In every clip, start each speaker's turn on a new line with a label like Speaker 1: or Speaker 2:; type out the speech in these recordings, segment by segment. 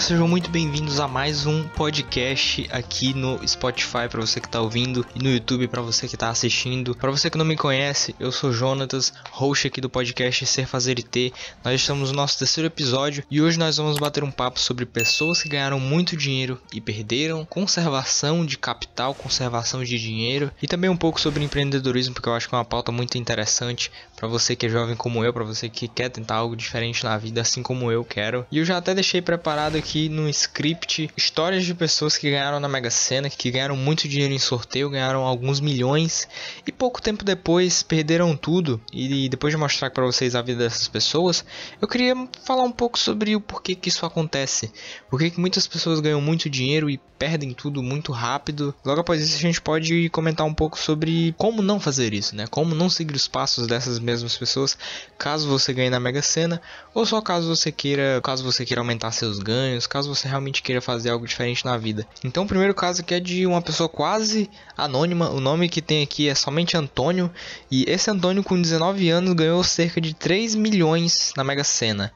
Speaker 1: sejam muito bem-vindos a mais um podcast aqui no Spotify para você que está ouvindo e no YouTube para você que está assistindo. Para você que não me conhece, eu sou Jonatas, host aqui do podcast Ser Fazer e Ter. Nós estamos no nosso terceiro episódio e hoje nós vamos bater um papo sobre pessoas que ganharam muito dinheiro e perderam, conservação de capital, conservação de dinheiro e também um pouco sobre empreendedorismo, porque eu acho que é uma pauta muito interessante para você que é jovem como eu, para você que quer tentar algo diferente na vida, assim como eu quero. E eu já até deixei preparado aqui no script histórias de pessoas que ganharam na Mega Sena, que ganharam muito dinheiro em sorteio, ganharam alguns milhões e pouco tempo depois perderam tudo. E depois de mostrar para vocês a vida dessas pessoas, eu queria falar um pouco sobre o porquê que isso acontece. Por que muitas pessoas ganham muito dinheiro e perdem tudo muito rápido. Logo após isso a gente pode comentar um pouco sobre como não fazer isso, né? Como não seguir os passos dessas mesmas pessoas, caso você ganhe na Mega Sena, ou só caso você queira, caso você queira aumentar seus ganhos, caso você realmente queira fazer algo diferente na vida. Então, o primeiro caso aqui é de uma pessoa quase anônima. O nome que tem aqui é somente Antônio, e esse Antônio com 19 anos ganhou cerca de 3 milhões na Mega Sena.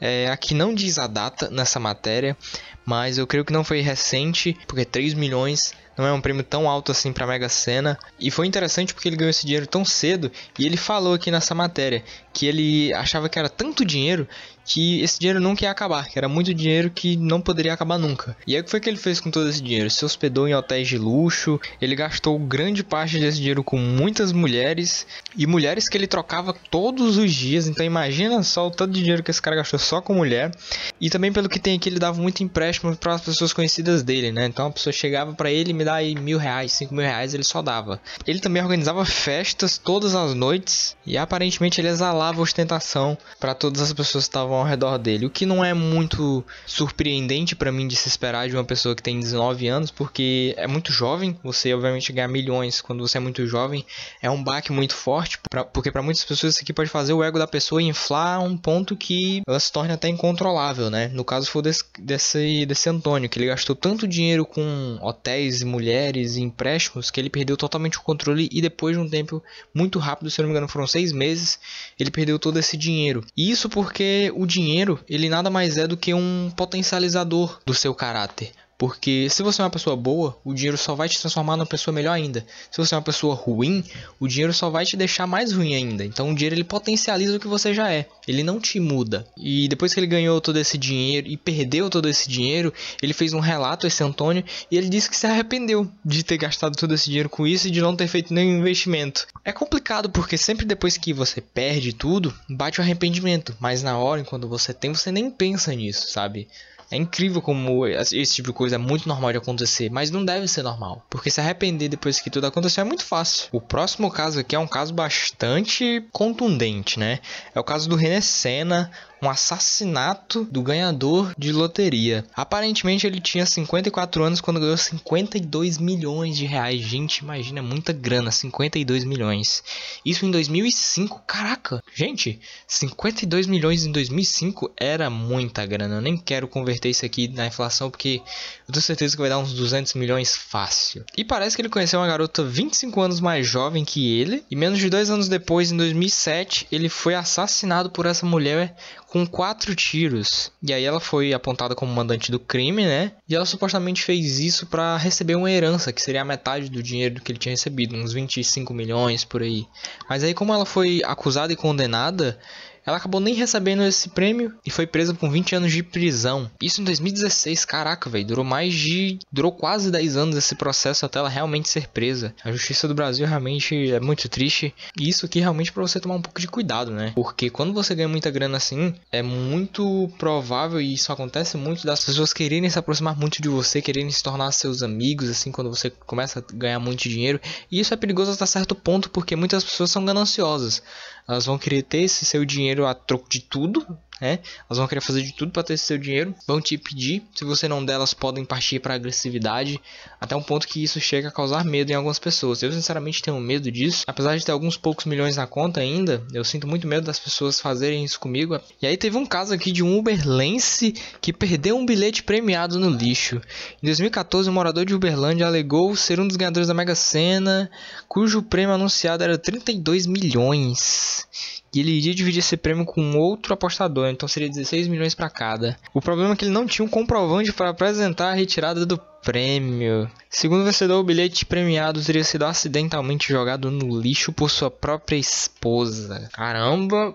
Speaker 1: É, aqui não diz a data nessa matéria, mas eu creio que não foi recente, porque 3 milhões não é um prêmio tão alto assim para Mega Sena. E foi interessante porque ele ganhou esse dinheiro tão cedo e ele falou aqui nessa matéria que ele achava que era tanto dinheiro que esse dinheiro nunca ia acabar, que era muito dinheiro que não poderia acabar nunca. E aí o que foi que ele fez com todo esse dinheiro? Se hospedou em hotéis de luxo, ele gastou grande parte desse dinheiro com muitas mulheres e mulheres que ele trocava todos os dias. Então imagina só o tanto de dinheiro que esse cara gastou só com mulher. E também pelo que tem aqui, ele dava muito empréstimo para as pessoas conhecidas dele, né? Então a pessoa chegava para ele, me dá aí mil reais, cinco mil reais, ele só dava. Ele também organizava festas todas as noites e aparentemente ele exalava ostentação para todas as pessoas que estavam ao redor dele. O que não é muito surpreendente para mim de se esperar de uma pessoa que tem 19 anos, porque é muito jovem. Você, obviamente, ganhar milhões quando você é muito jovem é um baque muito forte, pra, porque para muitas pessoas isso aqui pode fazer o ego da pessoa inflar a um ponto que ela se torne até incontrolável, né? No caso foi desse, desse, desse Antônio, que ele gastou tanto dinheiro com hotéis e mulheres e empréstimos que ele perdeu totalmente o controle e depois de um tempo muito rápido, se não me engano foram seis meses, ele perdeu todo esse dinheiro. E isso porque o dinheiro, ele nada mais é do que um potencializador do seu caráter. Porque se você é uma pessoa boa, o dinheiro só vai te transformar numa pessoa melhor ainda. Se você é uma pessoa ruim, o dinheiro só vai te deixar mais ruim ainda. Então o dinheiro ele potencializa o que você já é. Ele não te muda. E depois que ele ganhou todo esse dinheiro e perdeu todo esse dinheiro, ele fez um relato esse Antônio e ele disse que se arrependeu de ter gastado todo esse dinheiro com isso e de não ter feito nenhum investimento. É complicado porque sempre depois que você perde tudo, bate o arrependimento, mas na hora, enquanto você tem, você nem pensa nisso, sabe? É incrível como esse tipo de coisa é muito normal de acontecer, mas não deve ser normal. Porque se arrepender depois que tudo aconteceu é muito fácil. O próximo caso aqui é um caso bastante contundente, né? É o caso do René Senna, um assassinato do ganhador de loteria. Aparentemente ele tinha 54 anos quando ganhou 52 milhões de reais. Gente, imagina, é muita grana, 52 milhões. Isso em 2005, caraca. Gente, 52 milhões em 2005 era muita grana. Eu nem quero converter isso aqui na inflação porque eu tenho certeza que vai dar uns 200 milhões fácil. E parece que ele conheceu uma garota 25 anos mais jovem que ele e menos de dois anos depois, em 2007, ele foi assassinado por essa mulher com quatro tiros. E aí ela foi apontada como mandante do crime, né? E ela supostamente fez isso para receber uma herança, que seria a metade do dinheiro que ele tinha recebido, uns 25 milhões por aí. Mas aí como ela foi acusada e condenada, ela acabou nem recebendo esse prêmio e foi presa com 20 anos de prisão. Isso em 2016, caraca, velho, durou mais de durou quase 10 anos esse processo até ela realmente ser presa. A justiça do Brasil realmente é muito triste. E isso aqui realmente para você tomar um pouco de cuidado, né? Porque quando você ganha muita grana assim, é muito provável e isso acontece muito das pessoas quererem se aproximar muito de você, quererem se tornar seus amigos assim quando você começa a ganhar muito dinheiro. E isso é perigoso até certo ponto porque muitas pessoas são gananciosas. Elas vão querer ter esse seu dinheiro a troco de tudo, né? Elas vão querer fazer de tudo para ter seu dinheiro, vão te pedir. Se você não der, elas podem partir para agressividade, até um ponto que isso chega a causar medo em algumas pessoas. Eu sinceramente tenho medo disso, apesar de ter alguns poucos milhões na conta ainda. Eu sinto muito medo das pessoas fazerem isso comigo. E aí teve um caso aqui de um Uberlense que perdeu um bilhete premiado no lixo. Em 2014, um morador de Uberlândia alegou ser um dos ganhadores da Mega Sena, cujo prêmio anunciado era 32 milhões. E ele iria dividir esse prêmio com outro apostador, então seria 16 milhões para cada. O problema é que ele não tinha um comprovante para apresentar a retirada do prêmio. Segundo o vencedor, o bilhete premiado teria sido acidentalmente jogado no lixo por sua própria esposa. Caramba,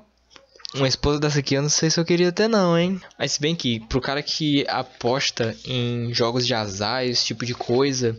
Speaker 1: uma esposa dessa aqui eu não sei se eu queria ter não, hein? Mas se bem que pro cara que aposta em jogos de azar, esse tipo de coisa,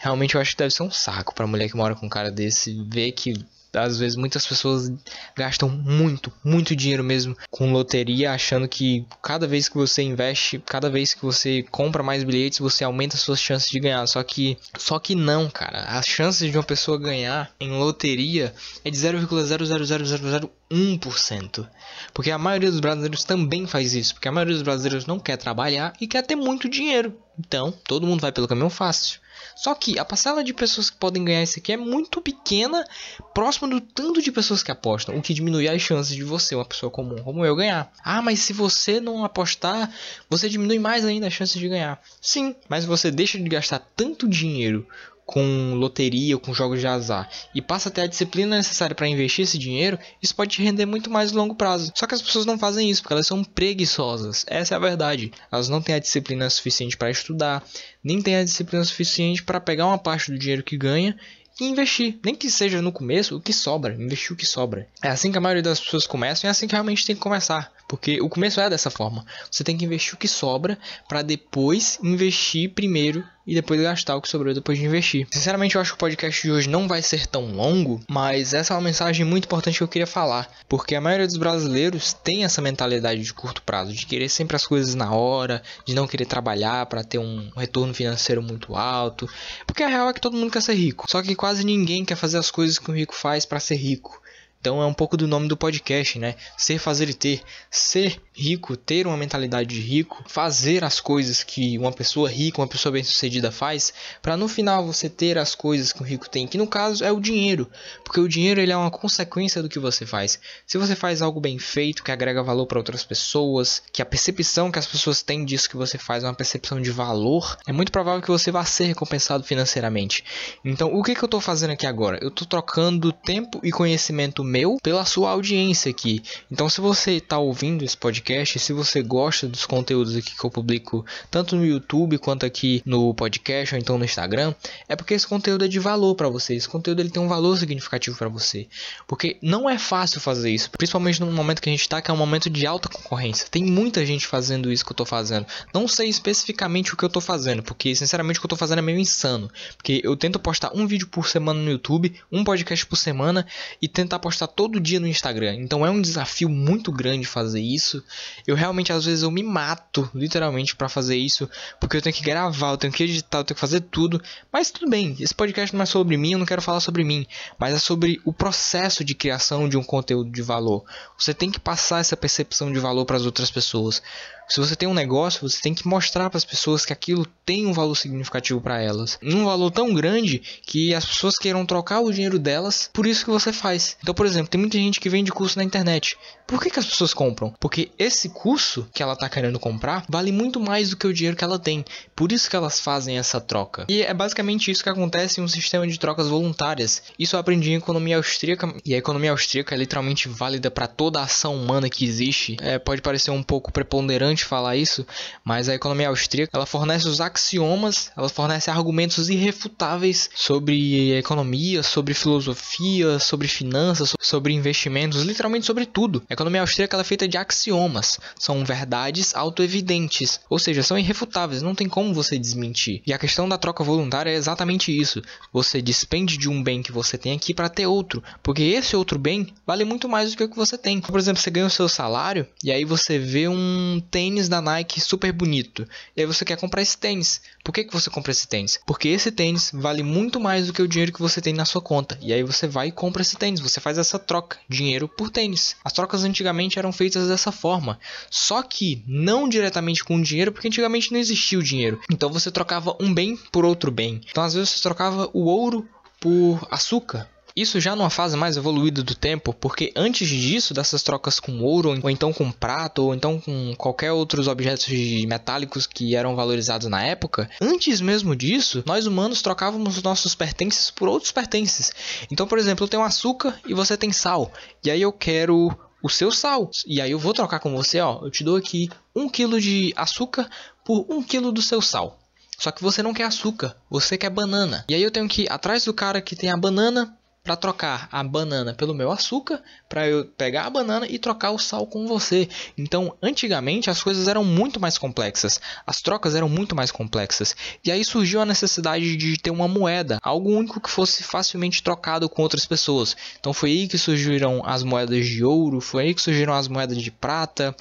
Speaker 1: realmente eu acho que deve ser um saco pra mulher que mora com um cara desse ver que às vezes muitas pessoas gastam muito, muito dinheiro mesmo com loteria, achando que cada vez que você investe, cada vez que você compra mais bilhetes, você aumenta suas chances de ganhar. Só que, só que não, cara. As chances de uma pessoa ganhar em loteria é de 0,00001%. Porque a maioria dos brasileiros também faz isso, porque a maioria dos brasileiros não quer trabalhar e quer ter muito dinheiro. Então, todo mundo vai pelo caminho fácil. Só que a parcela de pessoas que podem ganhar isso aqui é muito pequena, próximo do tanto de pessoas que apostam, o que diminui as chances de você, uma pessoa comum como eu, ganhar. Ah, mas se você não apostar, você diminui mais ainda as chances de ganhar. Sim, mas você deixa de gastar tanto dinheiro com loteria ou com jogos de azar e passa a ter a disciplina necessária para investir esse dinheiro, isso pode te render muito mais no longo prazo. Só que as pessoas não fazem isso porque elas são preguiçosas. Essa é a verdade. Elas não têm a disciplina suficiente para estudar, nem têm a disciplina suficiente para pegar uma parte do dinheiro que ganha e investir. Nem que seja no começo, o que sobra, investir o que sobra. É assim que a maioria das pessoas começam e é assim que realmente tem que começar. Porque o começo é dessa forma. Você tem que investir o que sobra para depois investir primeiro e depois gastar o que sobrou depois de investir. Sinceramente, eu acho que o podcast de hoje não vai ser tão longo, mas essa é uma mensagem muito importante que eu queria falar, porque a maioria dos brasileiros tem essa mentalidade de curto prazo, de querer sempre as coisas na hora, de não querer trabalhar para ter um retorno financeiro muito alto, porque a real é que todo mundo quer ser rico, só que quase ninguém quer fazer as coisas que o rico faz para ser rico. Então é um pouco do nome do podcast, né? Ser, fazer e ter. Ser rico, ter uma mentalidade de rico, fazer as coisas que uma pessoa rica, uma pessoa bem-sucedida faz, para no final você ter as coisas que o rico tem, que no caso é o dinheiro, porque o dinheiro ele é uma consequência do que você faz. Se você faz algo bem feito, que agrega valor para outras pessoas, que a percepção que as pessoas têm disso que você faz é uma percepção de valor, é muito provável que você vá ser recompensado financeiramente. Então, o que, que eu estou fazendo aqui agora? Eu estou trocando tempo e conhecimento meu pela sua audiência aqui. Então, se você está ouvindo esse podcast, se você gosta dos conteúdos aqui que eu publico, tanto no YouTube quanto aqui no podcast ou então no Instagram, é porque esse conteúdo é de valor para você. Esse conteúdo ele tem um valor significativo para você. Porque não é fácil fazer isso, principalmente no momento que a gente está, que é um momento de alta concorrência. Tem muita gente fazendo isso que eu estou fazendo. Não sei especificamente o que eu estou fazendo, porque sinceramente o que eu estou fazendo é meio insano. Porque eu tento postar um vídeo por semana no YouTube, um podcast por semana e tentar postar postar todo dia no Instagram. Então é um desafio muito grande fazer isso. Eu realmente às vezes eu me mato, literalmente, para fazer isso, porque eu tenho que gravar, eu tenho que editar, eu tenho que fazer tudo. Mas tudo bem, esse podcast não é sobre mim, eu não quero falar sobre mim, mas é sobre o processo de criação de um conteúdo de valor. Você tem que passar essa percepção de valor para as outras pessoas. Se você tem um negócio, você tem que mostrar para as pessoas que aquilo tem um valor significativo para elas. Um valor tão grande que as pessoas queiram trocar o dinheiro delas por isso que você faz. Então, por exemplo, tem muita gente que vende curso na internet. Por que, que as pessoas compram? Porque esse curso que ela está querendo comprar vale muito mais do que o dinheiro que ela tem. Por isso que elas fazem essa troca. E é basicamente isso que acontece em um sistema de trocas voluntárias. Isso eu aprendi em economia austríaca. E a economia austríaca é literalmente válida para toda a ação humana que existe. É, pode parecer um pouco preponderante falar isso, mas a economia austríaca ela fornece os axiomas, ela fornece argumentos irrefutáveis sobre economia, sobre filosofia, sobre finanças, sobre investimentos, literalmente sobre tudo. A economia austríaca é feita de axiomas, são verdades autoevidentes, ou seja, são irrefutáveis, não tem como você desmentir. E a questão da troca voluntária é exatamente isso. Você despende de um bem que você tem aqui para ter outro, porque esse outro bem vale muito mais do que o que você tem. Por exemplo, você ganha o seu salário e aí você vê um tênis tênis da Nike super bonito. E aí você quer comprar esse tênis. Por que, que você compra esse tênis? Porque esse tênis vale muito mais do que o dinheiro que você tem na sua conta. E aí você vai e compra esse tênis. Você faz essa troca, dinheiro por tênis. As trocas antigamente eram feitas dessa forma. Só que não diretamente com dinheiro, porque antigamente não existia o dinheiro. Então você trocava um bem por outro bem. Então às vezes você trocava o ouro por açúcar Isso já numa fase mais evoluída do tempo, porque antes disso, dessas trocas com ouro, ou então com prata, ou então com qualquer outros objetos metálicos que eram valorizados na época, antes mesmo disso, nós humanos trocávamos nossos pertences por outros pertences. Então, por exemplo, eu tenho açúcar e você tem sal, e aí eu quero o seu sal. E aí eu vou trocar com você, ó. Eu te dou aqui um quilo de açúcar por um quilo do seu sal. Só que você não quer açúcar, você quer banana. E aí eu tenho que ir atrás do cara que tem a banana para trocar a banana pelo meu açúcar, para eu pegar a banana e trocar o sal com você. Então, antigamente as coisas eram muito mais complexas, as trocas eram muito mais complexas. E aí surgiu a necessidade de ter uma moeda, algo único que fosse facilmente trocado com outras pessoas. Então foi aí que surgiram as moedas de ouro, foi aí que surgiram as moedas de prata,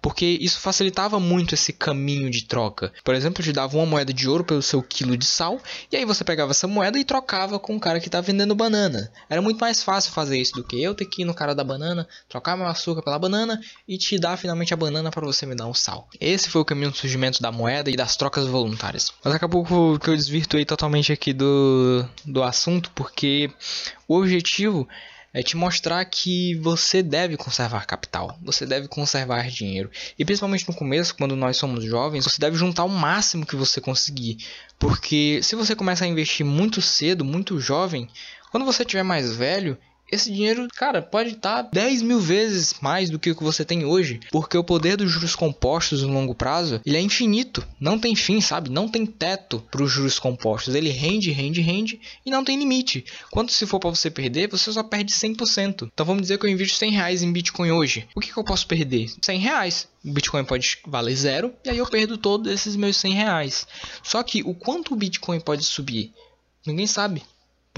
Speaker 1: porque isso facilitava muito esse caminho de troca. Por exemplo, te dava uma moeda de ouro pelo seu quilo de sal, e aí você pegava essa moeda e trocava com o cara que está vendendo banana. Era muito mais fácil fazer isso do que eu ter que ir no cara da banana, trocar meu açúcar pela banana e te dar finalmente a banana para você me dar um sal. Esse foi o caminho do surgimento da moeda e das trocas voluntárias. Mas acabou que eu desvirtuei totalmente aqui do, do assunto, porque o objetivo é te mostrar que você deve conservar capital, você deve conservar dinheiro. E principalmente no começo, quando nós somos jovens, você deve juntar o máximo que você conseguir. Porque se você começa a investir muito cedo, muito jovem, quando você tiver mais velho, esse dinheiro, cara, pode estar 10 mil vezes mais do que o que você tem hoje. Porque o poder dos juros compostos no longo prazo, ele é infinito. Não tem fim, sabe? Não tem teto para os juros compostos. Ele rende, rende, rende e não tem limite. Quanto se for para você perder, você só perde 100%. Então vamos dizer que eu invisto 100 reais em Bitcoin hoje. O que, que eu posso perder? 100 reais. O Bitcoin pode valer zero e aí eu perdo todos esses meus 100 reais. Só que o quanto o Bitcoin pode subir? Ninguém sabe.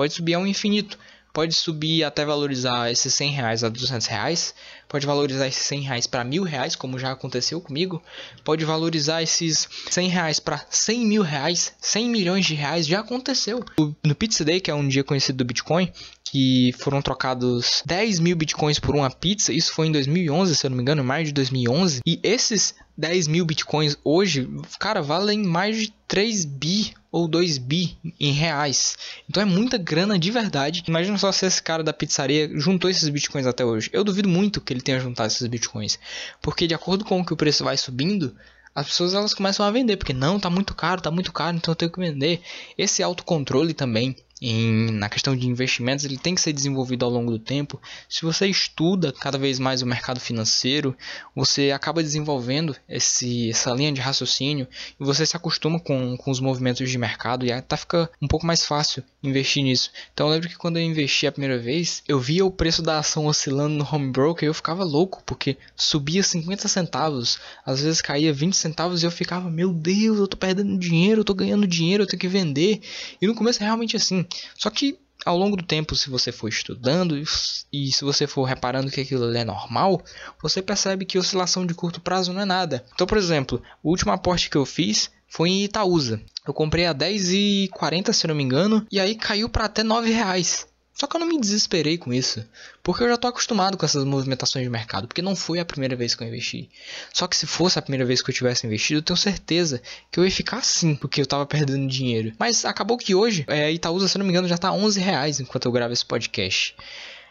Speaker 1: Pode subir ao infinito. Pode subir até valorizar esses 100 reais a 200 reais. Pode valorizar esses 100 reais para mil reais, como já aconteceu comigo. Pode valorizar esses 100 reais para 100 mil reais, 100 milhões de reais, já aconteceu. No Pizza Day, que é um dia conhecido do Bitcoin, que foram trocados 10 mil Bitcoins por uma pizza. Isso foi em 2011, se eu não me engano, em maio de 2011. E esses 10 mil bitcoins hoje, cara, valem mais de 3 bi ou 2 bi em reais. Então é muita grana de verdade. Imagina só se esse cara da pizzaria juntou esses bitcoins até hoje. Eu duvido muito que ele tenha juntado esses bitcoins. Porque de acordo com o que o preço vai subindo, as pessoas elas começam a vender. Porque não, tá muito caro, tá muito caro, então eu tenho que vender. Esse autocontrole também em, na questão de investimentos, ele tem que ser desenvolvido ao longo do tempo. Se você estuda cada vez mais o mercado financeiro, você acaba desenvolvendo esse, essa linha de raciocínio e você se acostuma com, com os movimentos de mercado e até fica um pouco mais fácil investir nisso. Então eu lembro que quando eu investi a primeira vez, eu via o preço da ação oscilando no home broker e eu ficava louco, porque subia 50 centavos, às vezes caía 20 centavos e eu ficava, meu Deus, eu tô perdendo dinheiro, eu tô ganhando dinheiro, eu tenho que vender. E no começo é realmente assim. Só que ao longo do tempo, se você for estudando e se você for reparando que aquilo é normal, você percebe que oscilação de curto prazo não é nada. Então, por exemplo, o último aporte que eu fiz foi em Itaúsa. Eu comprei a 10,40 se não me engano, e aí caiu para até 9 reais. Só que eu não me desesperei com isso, porque eu já estou acostumado com essas movimentações de mercado, porque não foi a primeira vez que eu investi. Só que se fosse a primeira vez que eu tivesse investido, eu tenho certeza que eu ia ficar assim, porque eu estava perdendo dinheiro. Mas acabou que hoje, é, Itaúsa, se não me engano, já está 11 reais enquanto eu gravo esse podcast.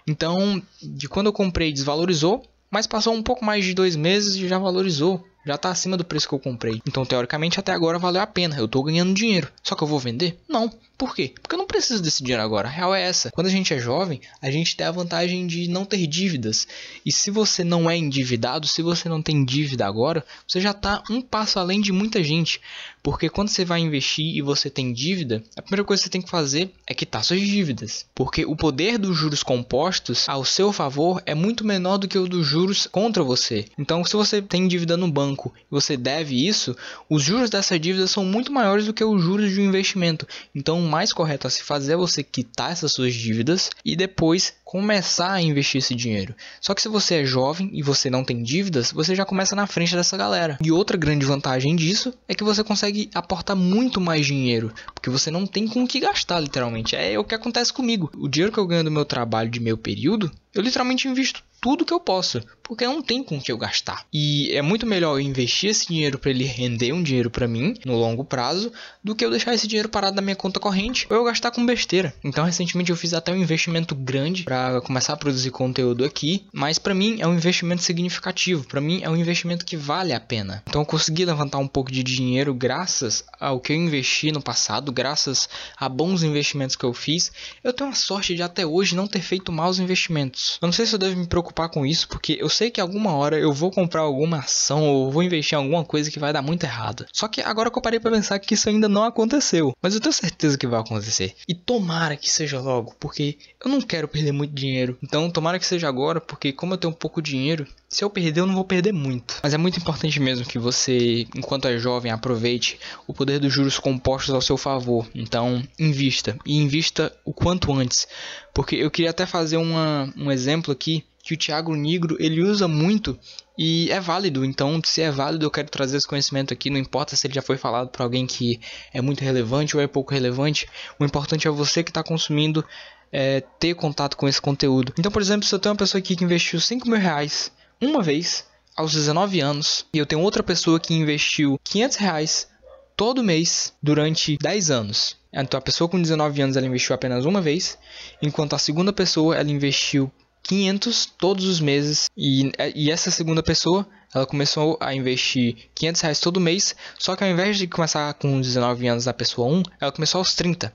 Speaker 1: Então, de quando eu comprei, desvalorizou, mas passou um pouco mais de dois meses e já valorizou já está acima do preço que eu comprei. Então, teoricamente, até agora valeu a pena. Eu estou ganhando dinheiro. Só que eu vou vender? Não. Por quê? Porque eu não preciso desse dinheiro agora. A real é essa. Quando a gente é jovem, a gente tem a vantagem de não ter dívidas. E se você não é endividado, se você não tem dívida agora, você já está um passo além de muita gente. Porque quando você vai investir e você tem dívida, a primeira coisa que você tem que fazer é quitar suas dívidas. Porque o poder dos juros compostos ao seu favor é muito menor do que o dos juros contra você. Então, se você tem dívida no banco e você deve isso, os juros dessa dívida são muito maiores do que os juros de um investimento. Então, o mais correto a se fazer é você quitar essas suas dívidas e depois começar a investir esse dinheiro. Só que se você é jovem e você não tem dívidas, você já começa na frente dessa galera. E outra grande vantagem disso é que você consegue consegue aportar muito mais dinheiro, porque você não tem com o que gastar, literalmente. É o que acontece comigo. O dinheiro que eu ganho do meu trabalho de meio período, eu literalmente invisto tudo que eu posso, porque não tem com que eu gastar. E é muito melhor eu investir esse dinheiro para ele render um dinheiro para mim no longo prazo do que eu deixar esse dinheiro parado na minha conta corrente ou eu gastar com besteira. Então, recentemente eu fiz até um investimento grande para começar a produzir conteúdo aqui, mas para mim é um investimento significativo, para mim é um investimento que vale a pena. Então, eu consegui levantar um pouco de dinheiro graças ao que eu investi no passado, graças a bons investimentos que eu fiz. Eu tenho a sorte de até hoje não ter feito maus investimentos. Eu não sei se eu devo me preocupar com isso, porque eu sei que alguma hora eu vou comprar alguma ação ou vou investir em alguma coisa que vai dar muito errado. Só que agora que eu parei para pensar que isso ainda não aconteceu, mas eu tenho certeza que vai acontecer. E tomara que seja logo, porque eu não quero perder muito dinheiro. Então, tomara que seja agora, porque como eu tenho pouco dinheiro, se eu perder, eu não vou perder muito. Mas é muito importante mesmo que você, enquanto é jovem, aproveite o poder dos juros compostos ao seu favor. Então, invista. E invista o quanto antes. Porque eu queria até fazer uma, um exemplo aqui que o Thiago Negro ele usa muito e é válido. Então, se é válido, eu quero trazer esse conhecimento aqui. Não importa se ele já foi falado para alguém que é muito relevante ou é pouco relevante. O importante é você que está consumindo é, ter contato com esse conteúdo. Então, por exemplo, se eu tenho uma pessoa aqui que investiu 5 mil reais uma vez aos 19 anos e eu tenho outra pessoa que investiu 500 reais todo mês durante 10 anos. Então a pessoa com 19 anos ela investiu apenas uma vez, enquanto a segunda pessoa ela investiu 500 todos os meses e, e essa segunda pessoa ela começou a investir 500 reais todo mês, só que ao invés de começar com 19 anos da pessoa 1, ela começou aos 30.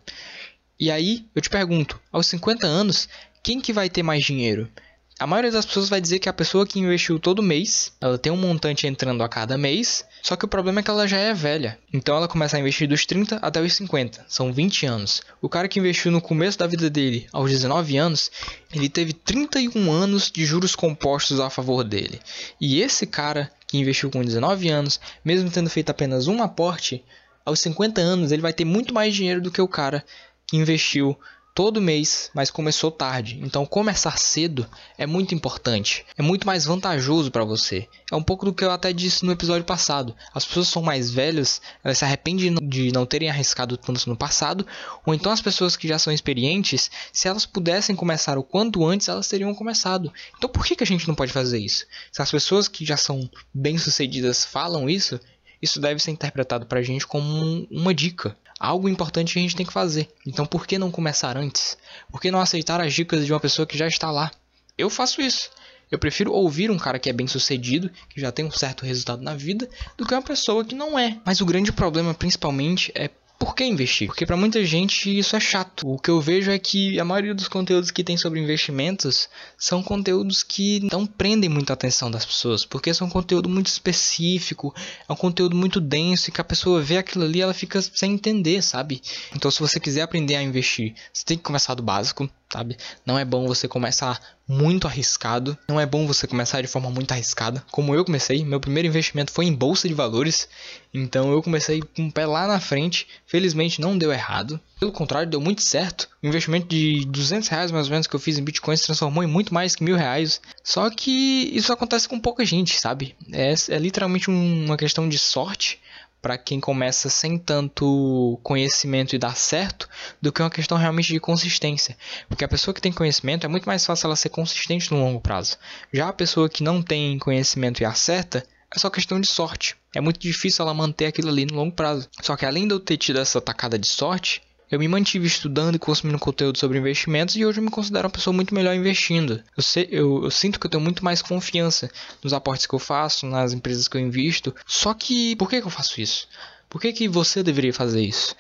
Speaker 1: E aí eu te pergunto, aos 50 anos, quem que vai ter mais dinheiro? A maioria das pessoas vai dizer que a pessoa que investiu todo mês, ela tem um montante entrando a cada mês, só que o problema é que ela já é velha. Então ela começa a investir dos 30 até os 50, são 20 anos. O cara que investiu no começo da vida dele, aos 19 anos, ele teve 31 anos de juros compostos a favor dele. E esse cara que investiu com 19 anos, mesmo tendo feito apenas um aporte, aos 50 anos ele vai ter muito mais dinheiro do que o cara que investiu todo mês, mas começou tarde. Então começar cedo é muito importante, é muito mais vantajoso para você. É um pouco do que eu até disse no episódio passado. As pessoas são mais velhas, elas se arrependem de não terem arriscado tanto no passado, ou então as pessoas que já são experientes, se elas pudessem começar o quanto antes, elas teriam começado. Então por que, que a gente não pode fazer isso? Se as pessoas que já são bem-sucedidas falam isso, isso deve ser interpretado para a gente como uma dica algo importante a gente tem que fazer. Então por que não começar antes? Por que não aceitar as dicas de uma pessoa que já está lá? Eu faço isso. Eu prefiro ouvir um cara que é bem sucedido, que já tem um certo resultado na vida, do que uma pessoa que não é. Mas o grande problema, principalmente, é por que investir? Porque para muita gente isso é chato. O que eu vejo é que a maioria dos conteúdos que tem sobre investimentos são conteúdos que não prendem muito a atenção das pessoas, porque são conteúdo muito específico, é um conteúdo muito denso e que a pessoa vê aquilo ali ela fica sem entender, sabe? Então se você quiser aprender a investir, você tem que começar do básico, sabe? Não é bom você começar muito arriscado, não é bom você começar de forma muito arriscada, como eu comecei. Meu primeiro investimento foi em bolsa de valores, então eu comecei com o pé lá na frente. Felizmente não deu errado, pelo contrário, deu muito certo. O investimento de 200 reais mais ou menos que eu fiz em Bitcoin se transformou em muito mais que mil reais. Só que isso acontece com pouca gente, sabe? É, é literalmente uma questão de sorte para quem começa sem tanto conhecimento e dar certo, do que uma questão realmente de consistência. Porque a pessoa que tem conhecimento é muito mais fácil ela ser consistente no longo prazo. Já a pessoa que não tem conhecimento e acerta, é só questão de sorte. É muito difícil ela manter aquilo ali no longo prazo. Só que além de eu ter tido essa tacada de sorte, eu me mantive estudando e consumindo conteúdo sobre investimentos e hoje eu me considero uma pessoa muito melhor investindo. Eu, sei, eu, eu, sinto que eu tenho muito mais confiança nos aportes que eu faço, nas empresas que eu invisto. Só que, por que, que eu faço isso? Por que, que você deveria fazer isso?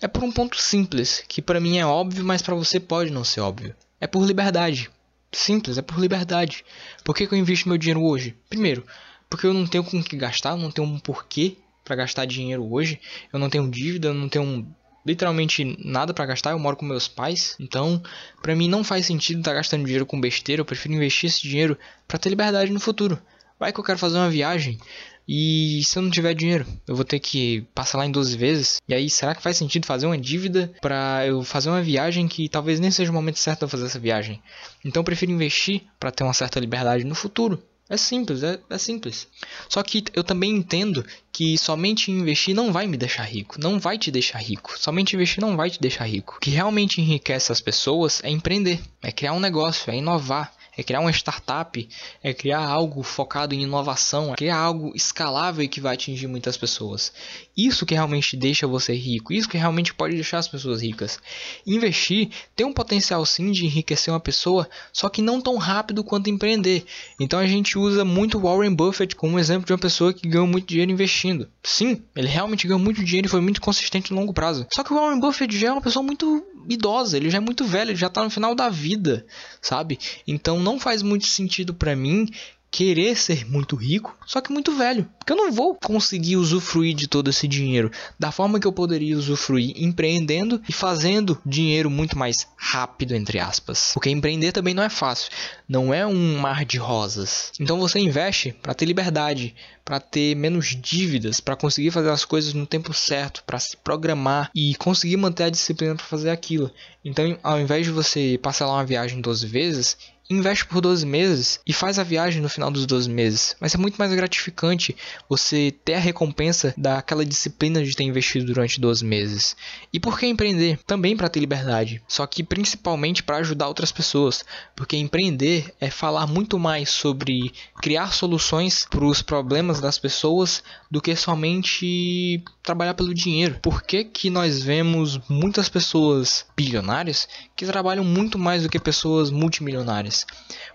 Speaker 1: É por um ponto simples, que para mim é óbvio, mas para você pode não ser óbvio. É por liberdade. Simples, é por liberdade. Por que, que eu invisto meu dinheiro hoje? Primeiro, porque eu não tenho com que gastar, não tenho um porquê para gastar dinheiro hoje. Eu não tenho dívida, eu não tenho literalmente nada para gastar, eu moro com meus pais, então para mim não faz sentido estar tá gastando dinheiro com besteira, eu prefiro investir esse dinheiro para ter liberdade no futuro. Vai que eu quero fazer uma viagem e se eu não tiver dinheiro, eu vou ter que passar lá em 12 vezes. E aí, será que faz sentido fazer uma dívida para eu fazer uma viagem que talvez nem seja o momento certo de fazer essa viagem? Então eu prefiro investir para ter uma certa liberdade no futuro. É simples, é, é simples. Só que eu também entendo que somente investir não vai me deixar rico, não vai te deixar rico. Somente investir não vai te deixar rico. O que realmente enriquece as pessoas é empreender, é criar um negócio, é inovar, é criar uma startup, é criar algo focado em inovação, é criar algo escalável e que vai atingir muitas pessoas. Isso que realmente deixa você rico, isso que realmente pode deixar as pessoas ricas. Investir tem um potencial sim de enriquecer uma pessoa, só que não tão rápido quanto empreender. Então a gente usa muito Warren Buffett como exemplo de uma pessoa que ganhou muito dinheiro investindo. Sim, ele realmente ganhou muito dinheiro e foi muito consistente no longo prazo. Só que o Warren Buffett já é uma pessoa muito idosa, ele já é muito velho, ele já tá no final da vida, sabe? Então não faz muito sentido para mim querer ser muito rico, só que muito velho. Porque eu não vou conseguir usufruir de todo esse dinheiro da forma que eu poderia usufruir empreendendo e fazendo dinheiro muito mais rápido, entre aspas. Porque empreender também não é fácil, não é um mar de rosas. Então você investe para ter liberdade, para ter menos dívidas, para conseguir fazer as coisas no tempo certo, para se programar e conseguir manter a disciplina para fazer aquilo. Então, ao invés de você parcelar uma viagem 12 vezes, investe por 12 meses e faz a viagem no final dos 12 meses. Vai ser muito mais gratificante você ter a recompensa daquela disciplina de ter investido durante 12 meses. E por que empreender? Também para ter liberdade, só que principalmente para ajudar outras pessoas, porque empreender é falar muito mais sobre criar soluções para os problemas das pessoas do que somente trabalhar pelo dinheiro. Por que, que nós vemos muitas pessoas bilionárias que trabalham muito mais do que pessoas multimilionárias?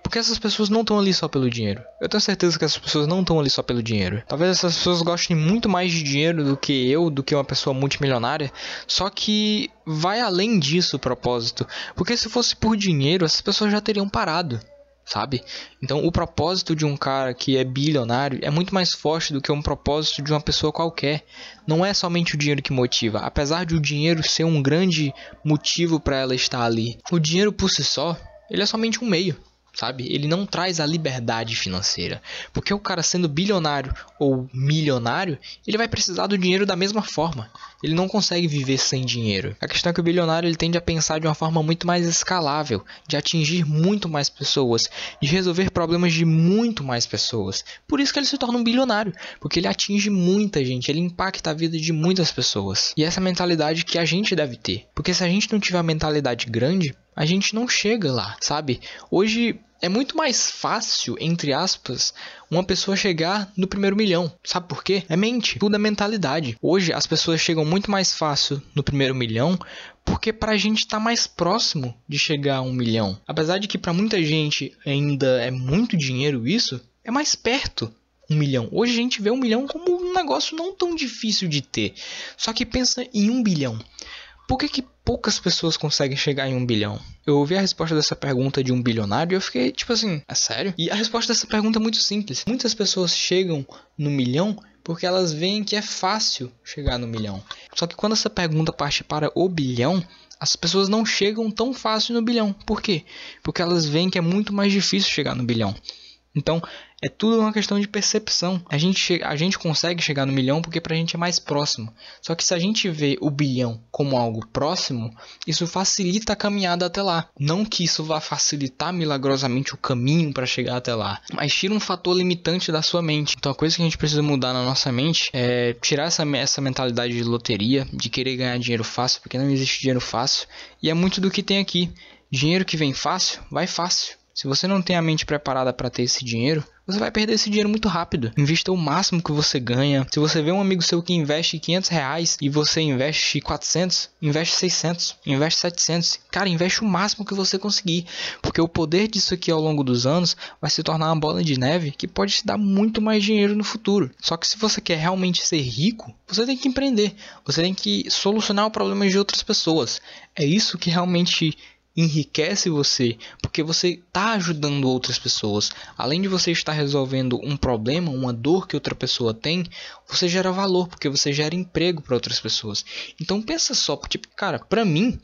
Speaker 1: Porque essas pessoas não estão ali só pelo dinheiro. Eu tenho certeza que essas pessoas não estão ali só pelo dinheiro. Talvez essas pessoas gostem muito mais de dinheiro do que eu, do que uma pessoa multimilionária. Só que vai além disso o propósito. Porque se fosse por dinheiro, essas pessoas já teriam parado sabe? Então, o propósito de um cara que é bilionário é muito mais forte do que um propósito de uma pessoa qualquer. Não é somente o dinheiro que motiva, apesar de o dinheiro ser um grande motivo para ela estar ali. O dinheiro por si só, ele é somente um meio sabe? Ele não traz a liberdade financeira. Porque o cara sendo bilionário ou milionário, ele vai precisar do dinheiro da mesma forma. Ele não consegue viver sem dinheiro. A questão é que o bilionário ele tende a pensar de uma forma muito mais escalável, de atingir muito mais pessoas, de resolver problemas de muito mais pessoas. Por isso que ele se torna um bilionário, porque ele atinge muita gente, ele impacta a vida de muitas pessoas. E essa mentalidade que a gente deve ter. Porque se a gente não tiver a mentalidade grande, a gente não chega lá, sabe? Hoje é muito mais fácil, entre aspas, uma pessoa chegar no primeiro milhão. Sabe por quê? É mente, tudo é mentalidade. Hoje as pessoas chegam muito mais fácil no primeiro milhão porque pra gente tá mais próximo de chegar a um milhão. Apesar de que para muita gente ainda é muito dinheiro isso, é mais perto um milhão. Hoje a gente vê um milhão como um negócio não tão difícil de ter. Só que pensa em um bilhão. Por que, que poucas pessoas conseguem chegar em um bilhão? Eu ouvi a resposta dessa pergunta de um bilionário e eu fiquei tipo assim, é sério? E a resposta dessa pergunta é muito simples. Muitas pessoas chegam no milhão porque elas veem que é fácil chegar no milhão. Só que quando essa pergunta parte para o bilhão, as pessoas não chegam tão fácil no bilhão. Por quê? Porque elas veem que é muito mais difícil chegar no bilhão. Então, é tudo uma questão de percepção. A gente, a gente consegue chegar no milhão porque pra gente é mais próximo. Só que se a gente vê o bilhão como algo próximo, isso facilita a caminhada até lá. Não que isso vá facilitar milagrosamente o caminho para chegar até lá, mas tira um fator limitante da sua mente. Então a coisa que a gente precisa mudar na nossa mente é tirar essa, essa mentalidade de loteria, de querer ganhar dinheiro fácil, porque não existe dinheiro fácil. E é muito do que tem aqui. Dinheiro que vem fácil, vai fácil. Se você não tem a mente preparada para ter esse dinheiro, você vai perder esse dinheiro muito rápido. Invista o máximo que você ganha. Se você vê um amigo seu que investe 500 reais e você investe 400, investe 600, investe 700. Cara, investe o máximo que você conseguir. Porque o poder disso aqui ao longo dos anos vai se tornar uma bola de neve que pode te dar muito mais dinheiro no futuro. Só que se você quer realmente ser rico, você tem que empreender. Você tem que solucionar o problema de outras pessoas. É isso que realmente enriquece você, porque você está ajudando outras pessoas. Além de você estar resolvendo um problema, uma dor que outra pessoa tem, você gera valor, porque você gera emprego para outras pessoas. Então pensa só, tipo, cara, para mim,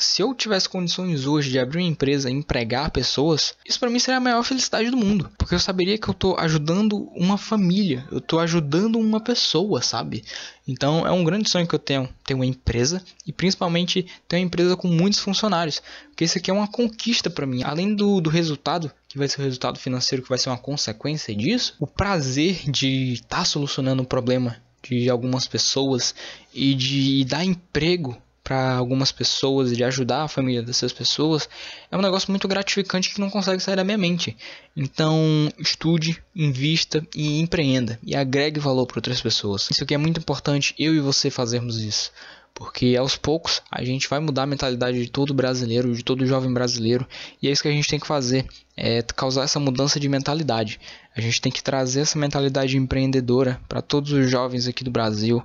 Speaker 1: se eu tivesse condições hoje de abrir uma empresa e empregar pessoas, isso para mim seria a maior felicidade do mundo, porque eu saberia que eu tô ajudando uma família, eu tô ajudando uma pessoa, sabe? Então é um grande sonho que eu tenho, ter uma empresa e principalmente ter uma empresa com muitos funcionários, porque isso aqui é uma conquista para mim. Além do, do resultado, que vai ser o resultado financeiro que vai ser uma consequência disso, o prazer de estar tá solucionando um problema de algumas pessoas e de dar emprego para algumas pessoas, de ajudar a família dessas pessoas, é um negócio muito gratificante que não consegue sair da minha mente. Então, estude, invista e empreenda e agregue valor para outras pessoas. Isso aqui é muito importante eu e você fazermos isso. Porque aos poucos a gente vai mudar a mentalidade de todo brasileiro, de todo jovem brasileiro, e é isso que a gente tem que fazer, é causar essa mudança de mentalidade. A gente tem que trazer essa mentalidade empreendedora para todos os jovens aqui do Brasil,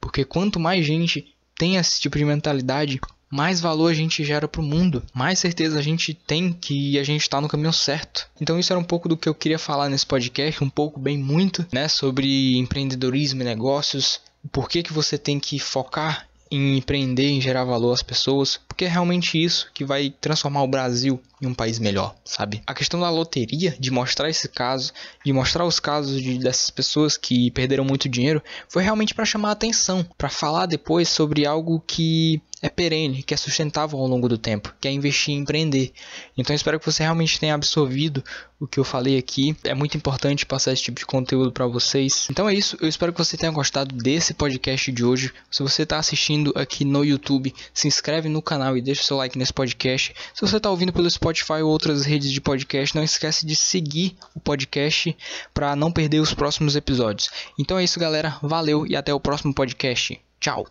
Speaker 1: porque quanto mais gente tem esse tipo de mentalidade, mais valor a gente gera para o mundo, mais certeza a gente tem que a gente está no caminho certo. Então isso era um pouco do que eu queria falar nesse podcast, um pouco bem muito, né, sobre empreendedorismo e negócios, por que, que você tem que focar em empreender, em gerar valor às pessoas, porque é realmente isso que vai transformar o Brasil em um país melhor, sabe? A questão da loteria, de mostrar esse caso, de mostrar os casos de, dessas pessoas que perderam muito dinheiro, foi realmente para chamar a atenção, para falar depois sobre algo que é perene, que é sustentável ao longo do tempo, que é investir em empreender. Então espero que você realmente tenha absorvido o que eu falei aqui. É muito importante passar esse tipo de conteúdo para vocês. Então é isso, eu espero que você tenha gostado desse podcast de hoje. Se você está assistindo aqui no YouTube, se inscreve no canal e deixa o seu like nesse podcast. Se você está ouvindo pelo Spotify ou outras redes de podcast, não esquece de seguir o podcast para não perder os próximos episódios. Então é isso, galera. Valeu e até o próximo podcast. Tchau.